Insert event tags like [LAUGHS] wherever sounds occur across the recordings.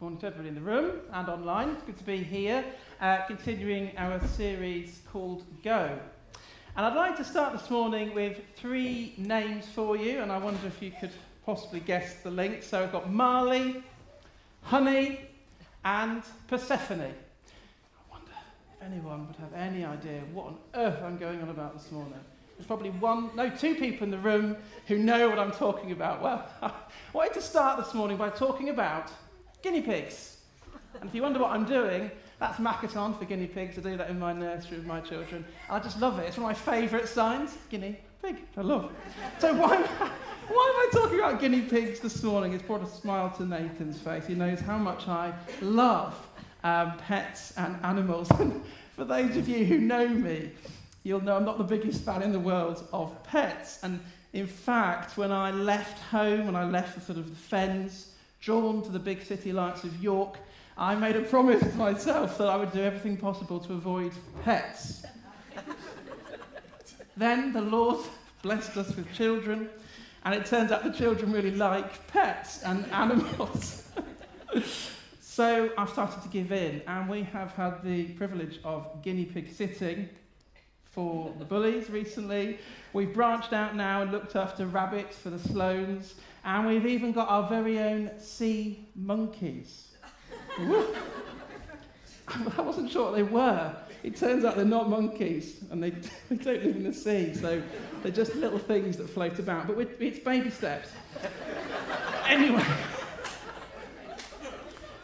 morning to everybody in the room and online. It's good to be here, uh, continuing our series called Go. And I'd like to start this morning with three names for you, and I wonder if you could possibly guess the link. So I've got Marley, Honey, and Persephone. I wonder if anyone would have any idea what on earth I'm going on about this morning. There's probably one, no, two people in the room who know what I'm talking about. Well, [LAUGHS] I wanted to start this morning by talking about guinea pigs. And if you wonder what I'm doing, that's Makaton for guinea pigs. I do that in my nursery with my children. I just love it. It's one of my favourite signs. Guinea pig. I love. So why, why am I talking about guinea pigs this morning? It's brought a smile to Nathan's face. He knows how much I love um, pets and animals. [LAUGHS] For those of you who know me, you'll know I'm not the biggest fan in the world of pets. And in fact, when I left home, when I left the sort of the fens, drawn to the big city lights of York, I made a promise to myself that I would do everything possible to avoid pets. then the Lord blessed us with children, and it turns out the children really like pets and animals. [LAUGHS] so I've started to give in, and we have had the privilege of guinea pig sitting for the bullies recently. We've branched out now and looked after rabbits for the Sloanes, and we've even got our very own sea monkeys. [LAUGHS] I wasn't sure what they were. It turns out they're not monkeys, and they, [LAUGHS] they don't live in the sea, so they're just little things that float about. But it's baby steps. anyway,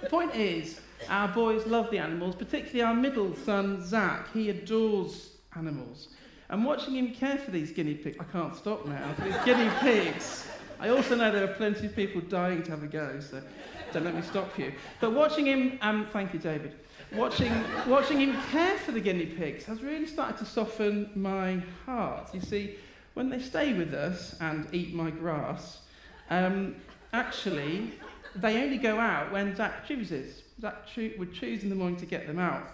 the point is, our boys love the animals, particularly our middle son, Zach. He adores animals. And watching him care for these guinea pigs, I can't stop now, these guinea pigs. I also know there are plenty of people dying to have a go, so don't let me stop you. But watching him, um, thank you, David. Watching, watching him care for the guinea pigs has really started to soften my heart. You see, when they stay with us and eat my grass, um, actually, they only go out when Zach chooses. Zach cho- would choose in the morning to get them out.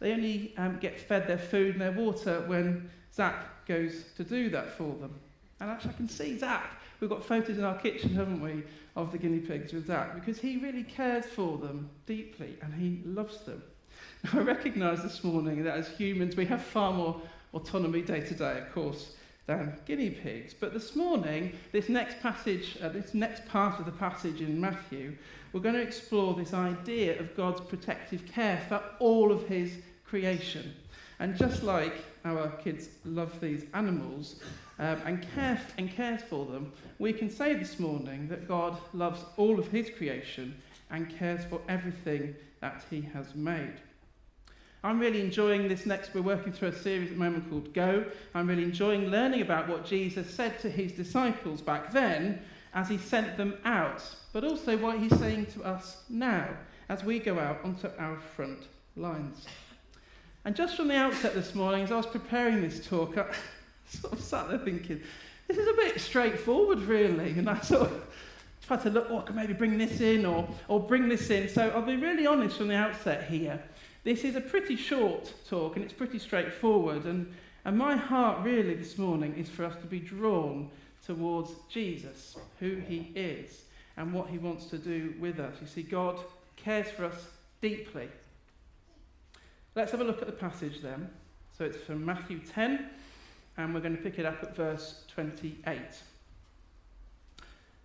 They only um, get fed their food and their water when Zach goes to do that for them. And actually, I can see Zach. We've got photos in our kitchen, haven't we, of the guinea pigs with Zach, because he really cares for them deeply and he loves them. [LAUGHS] I recognise this morning that as humans, we have far more autonomy day to day, of course, than guinea pigs. But this morning, this next passage, uh, this next part of the passage in Matthew, we're going to explore this idea of God's protective care for all of his creation. And just like our kids love these animals um, and, care, and cares for them, we can say this morning that God loves all of his creation and cares for everything that he has made. I'm really enjoying this next. We're working through a series at the moment called Go. I'm really enjoying learning about what Jesus said to his disciples back then as he sent them out, but also what he's saying to us now as we go out onto our front lines. And just from the outset this morning, as I was preparing this talk, I [LAUGHS] sort of sat there thinking, this is a bit straightforward, really. And I sort of tried to look, oh, I could maybe bring this in or, or bring this in. So I'll be really honest from the outset here. This is a pretty short talk and it's pretty straightforward. And, and my heart really this morning is for us to be drawn towards Jesus, who he is, and what he wants to do with us. You see, God cares for us deeply. Let's have a look at the passage then. So it's from Matthew 10, and we're going to pick it up at verse 28.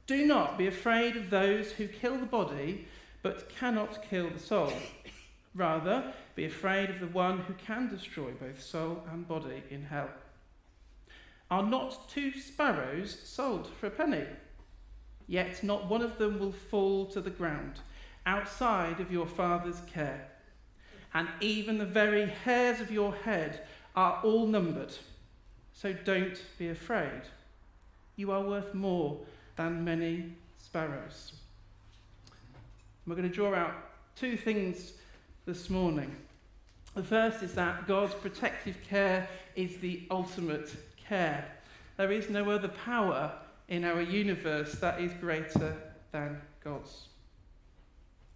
Do not be afraid of those who kill the body, but cannot kill the soul. Rather, be afraid of the one who can destroy both soul and body in hell. Are not two sparrows sold for a penny? Yet not one of them will fall to the ground outside of your Father's care and even the very hairs of your head are all numbered. So don't be afraid. You are worth more than many sparrows. We're going to draw out two things this morning. The first is that God's protective care is the ultimate care. There is no other power in our universe that is greater than God's.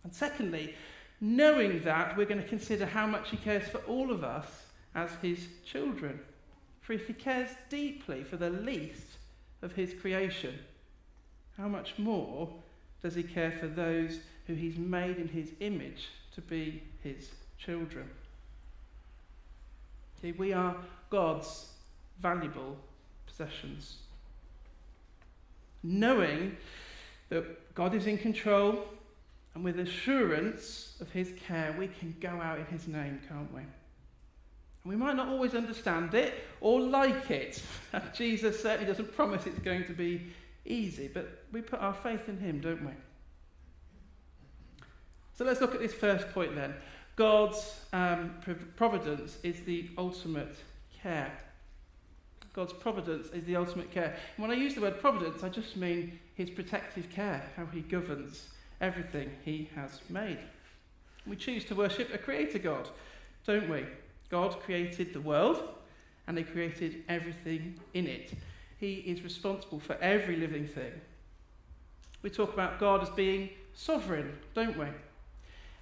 And secondly, knowing that, we're going to consider how much He cares for all of us as His children. For if He cares deeply for the least of His creation, how much more does He care for those who he's made in his image to be his children. See, we are God's valuable possessions. Knowing that God is in control and with assurance of his care, we can go out in his name, can't we? We might not always understand it or like it. [LAUGHS] Jesus certainly doesn't promise it's going to be easy, but we put our faith in him, don't we? So let's look at this first point then. God's um, providence is the ultimate care. God's providence is the ultimate care. And when I use the word providence, I just mean his protective care, how he governs everything he has made. We choose to worship a creator God, don't we? God created the world and he created everything in it. He is responsible for every living thing. We talk about God as being sovereign, don't we?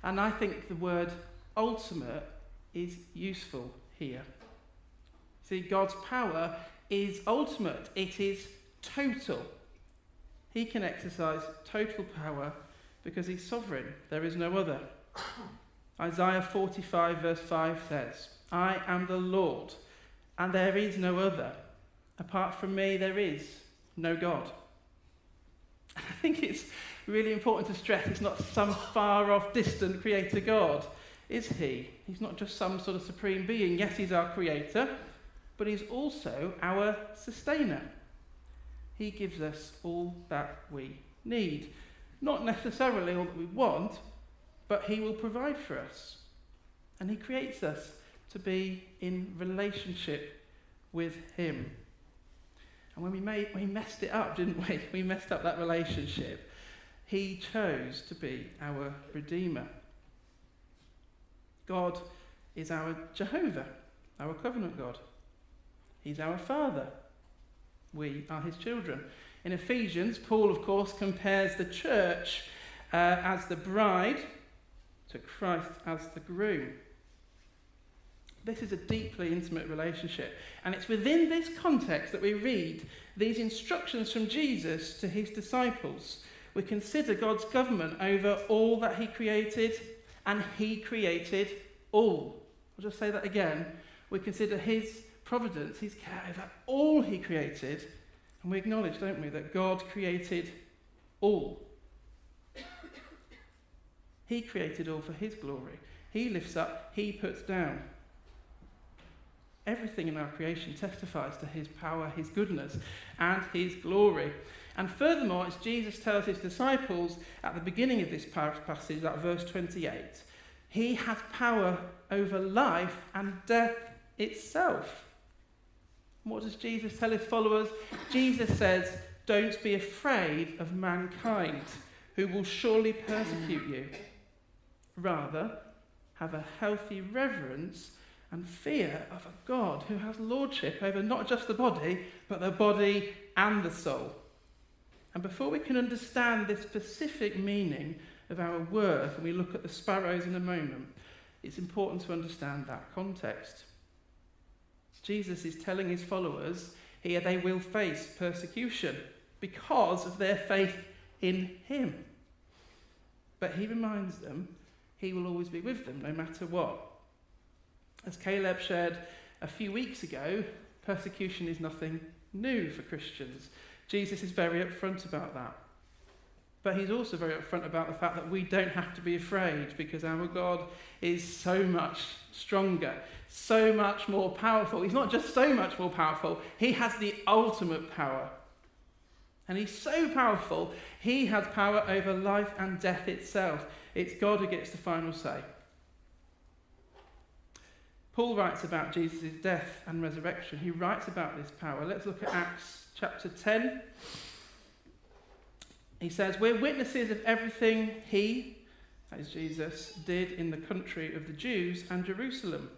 And I think the word ultimate is useful here. See, God's power is ultimate, it is total. He can exercise total power because he's sovereign. There is no other. [COUGHS] Isaiah 45, verse 5 says, I am the Lord, and there is no other. Apart from me, there is no God. [LAUGHS] I think it's really important to stress it's not some far off, distant creator God, is he? He's not just some sort of supreme being. Yes, he's our creator, but he's also our sustainer. He gives us all that we need. Not necessarily all that we want, but he will provide for us. And he creates us to be in relationship with him. And when we, made, we messed it up, didn't we? [LAUGHS] We messed up that relationship. He chose to be our Redeemer. God is our Jehovah, our covenant God. He's our Father. We are his children. In Ephesians, Paul, of course, compares the church uh, as the bride to Christ as the groom. This is a deeply intimate relationship. And it's within this context that we read these instructions from Jesus to his disciples we consider God's government over all that He created, and He created all. I'll just say that again. We consider His providence, His care over all He created, and we acknowledge, don't we, that God created all. He created all for His glory. He lifts up, He puts down. Everything in our creation testifies to His power, His goodness, and His glory. And furthermore, as Jesus tells his disciples at the beginning of this passage, that verse 28, he has power over life and death itself. What does Jesus tell his followers? Jesus says, Don't be afraid of mankind, who will surely persecute you. Rather, have a healthy reverence and fear of a God who has lordship over not just the body, but the body and the soul. And before we can understand the specific meaning of our worth, and we look at the sparrows in a moment, it's important to understand that context. Jesus is telling his followers here they will face persecution because of their faith in him. But he reminds them he will always be with them no matter what. As Caleb shared a few weeks ago, persecution is nothing new for Christians. Jesus is very upfront about that. But he's also very upfront about the fact that we don't have to be afraid because our God is so much stronger, so much more powerful. He's not just so much more powerful, he has the ultimate power. And he's so powerful, he has power over life and death itself. It's God who gets the final say. Paul writes about Jesus' death and resurrection. He writes about this power. Let's look at Acts chapter 10. He says, We're witnesses of everything he, is Jesus, did in the country of the Jews and Jerusalem.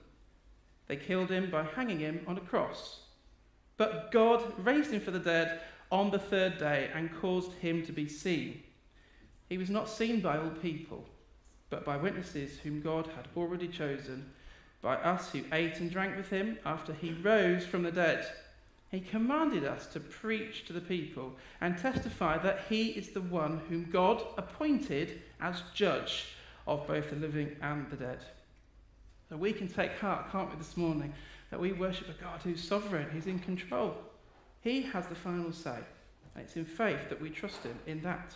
They killed him by hanging him on a cross. But God raised him from the dead on the third day and caused him to be seen. He was not seen by all people, but by witnesses whom God had already chosen, by us who ate and drank with him after he rose from the dead. He commanded us to preach to the people and testify that he is the one whom God appointed as judge of both the living and the dead. So we can take heart, can't we, this morning, that we worship a God who's sovereign, who's in control. He has the final say. And it's in faith that we trust him in that.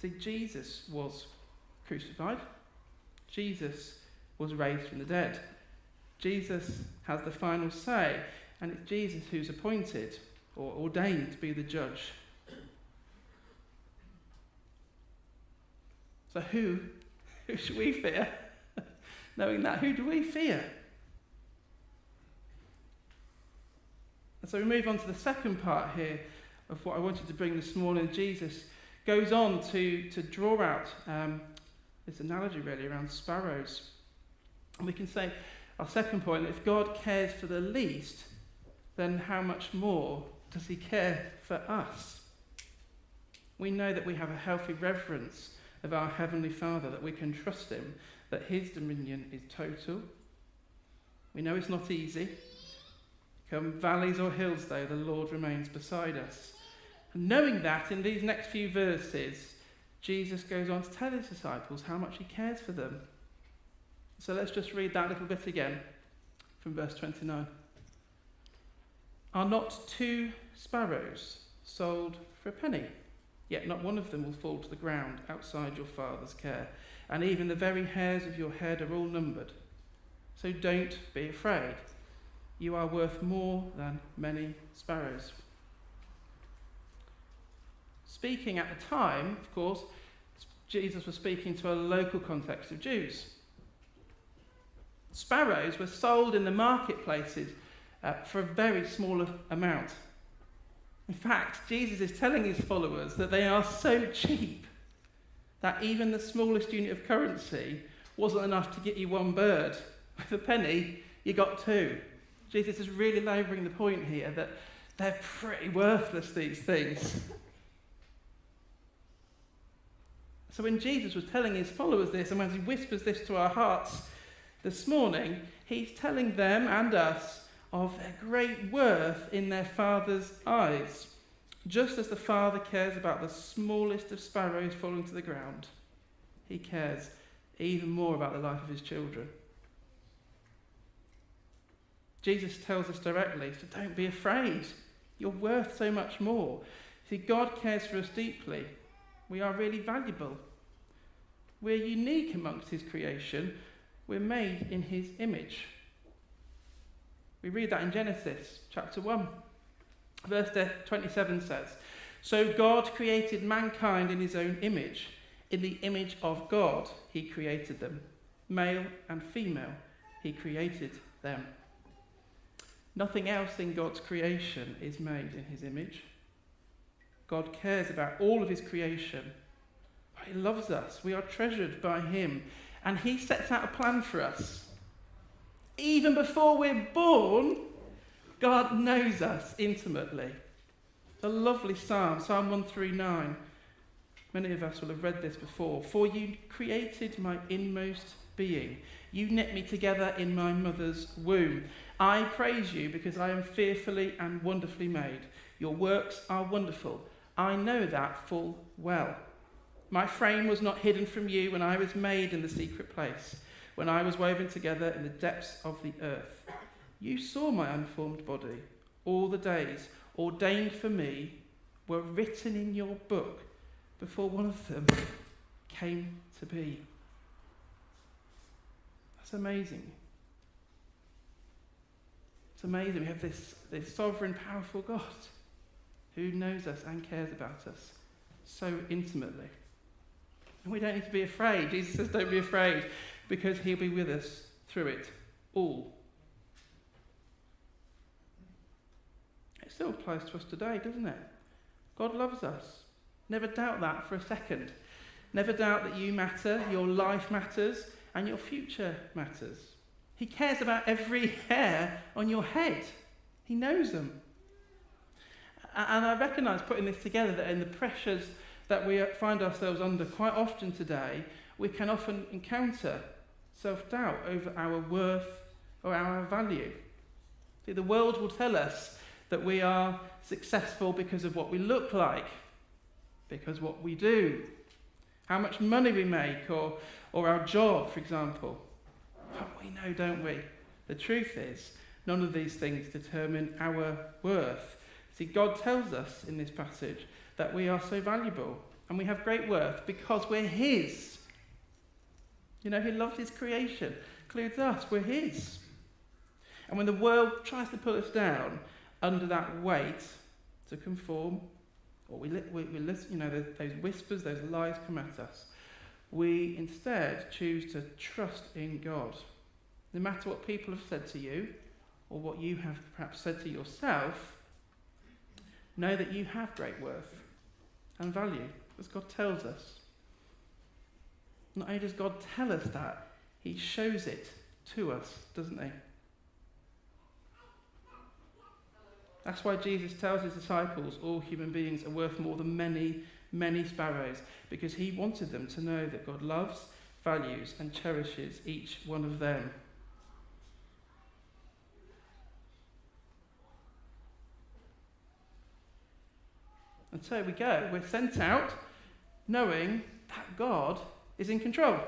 See, Jesus was crucified. Jesus was raised from the dead. Jesus has the final say, and it's Jesus who's appointed or ordained to be the judge. So who, [LAUGHS] who should we fear? [LAUGHS] Knowing that, who do we fear? And so we move on to the second part here of what I wanted to bring this morning. Jesus goes on to, to draw out um, this analogy really around sparrows. And we can say our second point, if God cares for the least, then how much more does he care for us? We know that we have a healthy reverence of our Heavenly Father, that we can trust him, that his dominion is total. We know it's not easy. Come valleys or hills, though, the Lord remains beside us. And knowing that, in these next few verses, Jesus goes on to tell his disciples how much he cares for them. So let's just read that little bit again from verse 29. Are not two sparrows sold for a penny? Yet not one of them will fall to the ground outside your Father's care, and even the very hairs of your head are all numbered. So don't be afraid. You are worth more than many sparrows. Speaking at the time, of course, Jesus was speaking to a local context of Jews. Sparrows were sold in the marketplaces uh, for a very small amount. In fact, Jesus is telling his followers that they are so cheap that even the smallest unit of currency wasn't enough to get you one bird. [LAUGHS] With a penny, you got two. Jesus is really labouring the point here that they're pretty worthless, these things. [LAUGHS] So when Jesus was telling his followers this, and when he whispers this to our hearts, this morning, he's telling them and us of their great worth in their Father's eyes. Just as the Father cares about the smallest of sparrows falling to the ground, he cares even more about the life of his children. Jesus tells us directly, so don't be afraid. You're worth so much more. See, God cares for us deeply. We are really valuable. We're unique amongst his creation, we're made in his image. We read that in Genesis chapter 1. Verse 27 says, So God created mankind in his own image. In the image of God, he created them. Male and female, he created them. Nothing else in God's creation is made in his image. God cares about all of his creation. He loves us. We are treasured by him and He sets out a plan for us. Even before we're born, God knows us intimately. A lovely psalm, Psalm 139. Many of us will have read this before. For you created my inmost being. You knit me together in my mother's womb. I praise you because I am fearfully and wonderfully made. Your works are wonderful. I know that full well. My frame was not hidden from you when I was made in the secret place, when I was woven together in the depths of the earth. You saw my unformed body. All the days ordained for me were written in your book before one of them came to be. That's amazing. It's amazing. We have this, this sovereign, powerful God who knows us and cares about us so intimately. And we don't need to be afraid. Jesus says, don't be afraid, because he'll be with us through it all. It still applies to us today, doesn't it? God loves us. Never doubt that for a second. Never doubt that you matter, your life matters, and your future matters. He cares about every hair on your head. He knows them. And I recognise putting this together that in the pressures that we find ourselves under quite often today, we can often encounter self doubt over our worth or our value. See, the world will tell us that we are successful because of what we look like, because what we do, how much money we make, or, or our job, for example. But we know, don't we? The truth is, none of these things determine our worth. See, God tells us in this passage that we are so valuable and we have great worth because we're His. You know, He loves His creation, includes us, we're His. And when the world tries to pull us down under that weight to conform, or we, we, we listen, you know, those whispers, those lies come at us, we instead choose to trust in God. No matter what people have said to you, or what you have perhaps said to yourself, know that you have great worth and value, as God tells us. Not only does God tell us that, He shows it to us, doesn't He? That's why Jesus tells his disciples all human beings are worth more than many, many sparrows, because he wanted them to know that God loves, values, and cherishes each one of them. And so we go. We're sent out knowing that God is in control.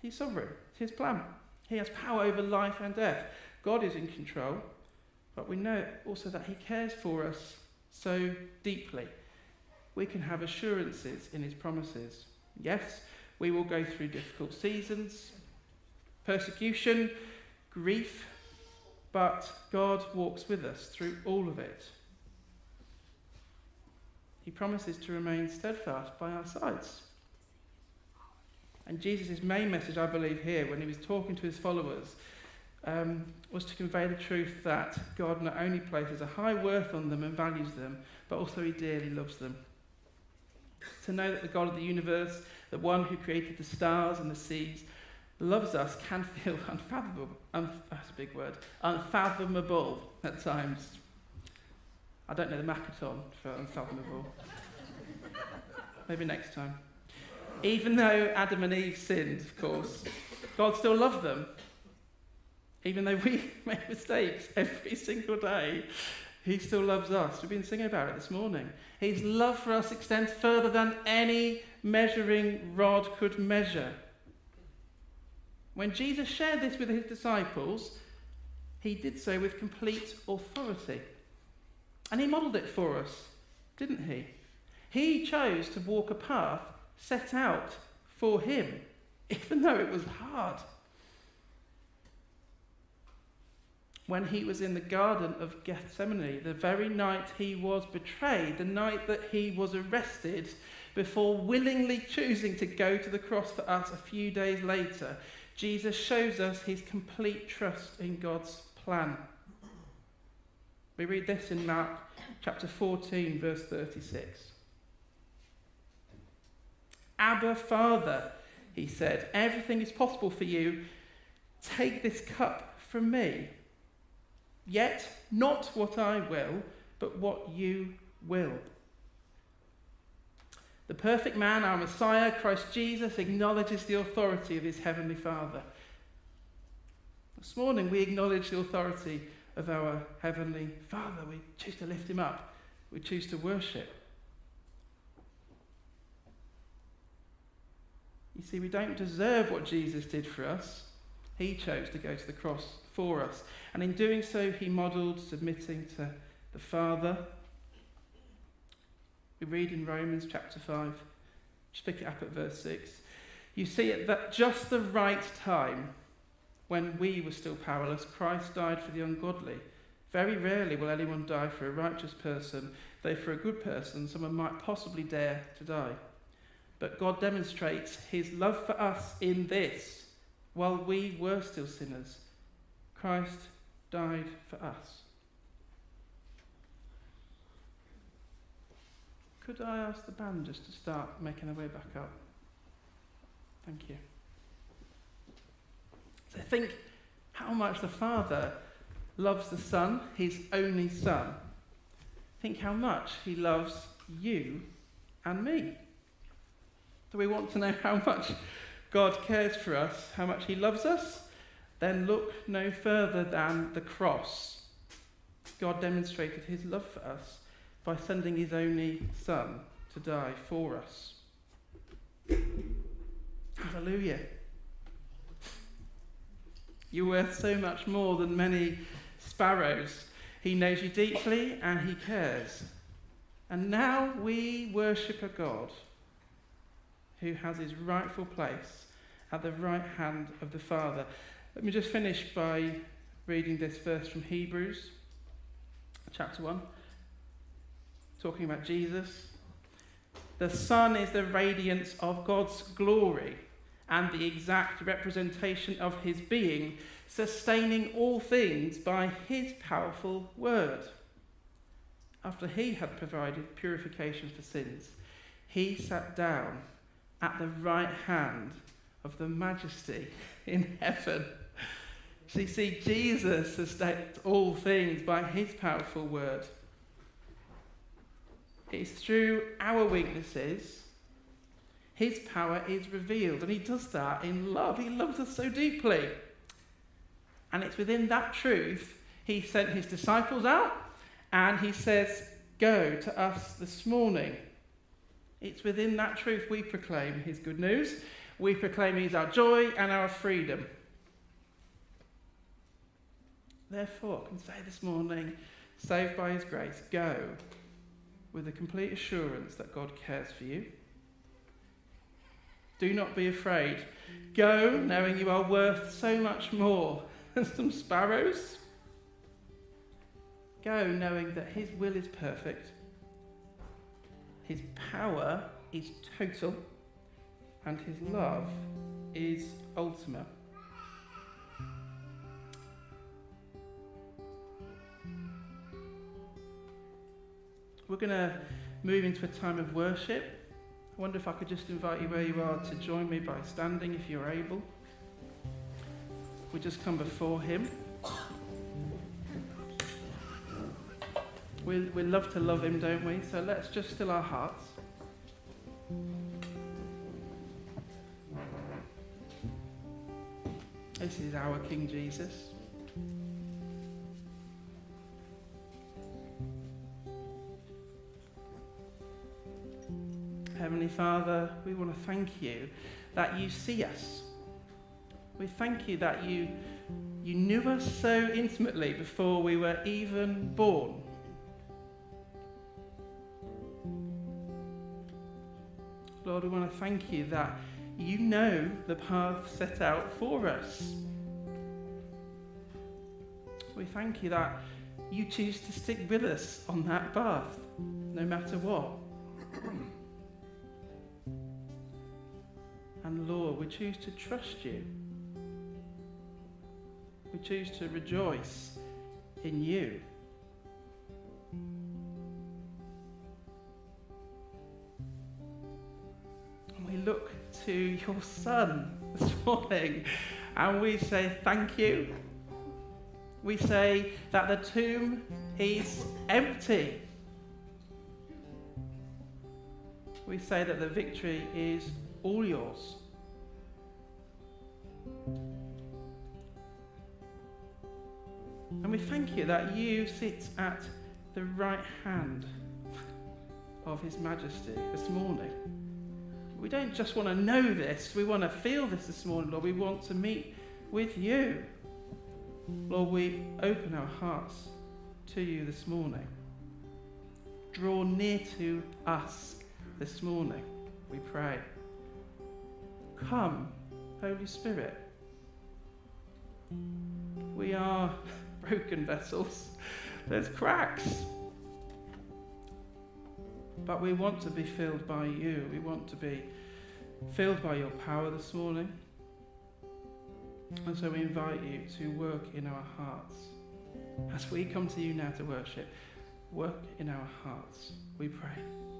He's sovereign. It's his plan. He has power over life and death. God is in control. But we know also that He cares for us so deeply. We can have assurances in His promises. Yes, we will go through difficult seasons, persecution, grief, but God walks with us through all of it. He promises to remain steadfast by our sides. And Jesus' main message, I believe, here, when he was talking to his followers, um, was to convey the truth that God not only places a high worth on them and values them, but also He dearly loves them. To know that the God of the universe, the one who created the stars and the seas, loves us can feel [LAUGHS] unfathomable. Un- that's a big word. Unfathomable at times. I don't know the Makaton for unfathomable. Maybe next time. Even though Adam and Eve sinned, of course, God still loved them even though we [LAUGHS] make mistakes every single day, he still loves us. We've been singing about it this morning. His love for us extends further than any measuring rod could measure. When Jesus shared this with his disciples, he did so with complete authority. And he modelled it for us, didn't he? He chose to walk a path set out for him, even though it was hard. when he was in the Garden of Gethsemane, the very night he was betrayed, the night that he was arrested, before willingly choosing to go to the cross for us a few days later, Jesus shows us his complete trust in God's plan. We read this in Mark chapter 14, verse 36. Abba, Father, he said, everything is possible for you. Take this cup from me. Yet, not what I will, but what you will. The perfect man, our Messiah, Christ Jesus, acknowledges the authority of his heavenly Father. This morning, we acknowledge the authority of our heavenly Father. We choose to lift him up, we choose to worship. You see, we don't deserve what Jesus did for us. He chose to go to the cross for us. And in doing so, he modelled submitting to the Father. We read in Romans chapter 5, just pick it up at verse 6. You see, at that just the right time, when we were still powerless, Christ died for the ungodly. Very rarely will anyone die for a righteous person, though for a good person, someone might possibly dare to die. But God demonstrates his love for us in this while we were still sinners, Christ died for us. Could I ask the band just to start making their way back up? Thank you. Think how much the Father loves the Son, his only Son. Think how much he loves you and me. Do we want to know how much God cares for us, how much he loves us? then look no further than the cross. God demonstrated his love for us by sending his only Son to die for us. Hallelujah. You're worth so much more than many sparrows. He knows you deeply and he cares. And now we worship a God who has his rightful place at the right hand of the Father. Let me just finish by reading this verse from Hebrews, chapter 1, talking about Jesus. The Son is the radiance of God's glory and the exact representation of his being, sustaining all things by his powerful word. After he had provided purification for sins, he sat down at the right hand of the majesty in heaven. So you see, Jesus sustains all things by his powerful word. It's through our weaknesses his power is revealed. And he does that in love. He loves us so deeply. And it's within that truth he sent his disciples out and he says, Go to us this morning. It's within that truth we proclaim his good news. We proclaim he's our joy and our freedom. Therefore, I can say this morning, saved by his grace, go with the complete assurance that God cares for you do not be afraid. Go knowing you are worth so much more than some sparrows. Go knowing that His will is perfect, His power is total, and His love is ultimate. We're going to move into a time of worship. I wonder if I could just invite you where you are to join me by standing if you're able. We just come before Him. We, we love to love Him, don't we? So let's just still our hearts. This is our King Jesus. Father, we want to thank you that you see us. We thank you that you, you knew us so intimately before we were even born. Lord, we want to thank you that you know the path set out for us. We thank you that you choose to stick with us on that path, no matter what. Choose to trust you. We choose to rejoice in you. And we look to your Son this [LAUGHS] morning and we say thank you. We say that the tomb is empty. We say that the victory is all yours. And we thank you that you sit at the right hand of His Majesty this morning. We don't just want to know this, we want to feel this this morning, Lord. We want to meet with you. Lord, we open our hearts to you this morning. Draw near to us this morning, we pray. Come, Holy Spirit. We are broken vessels. There's cracks. But we want to be filled by you. We want to be filled by your power this morning. And so we invite you to work in our hearts. As we come to you now to worship, work in our hearts, we pray.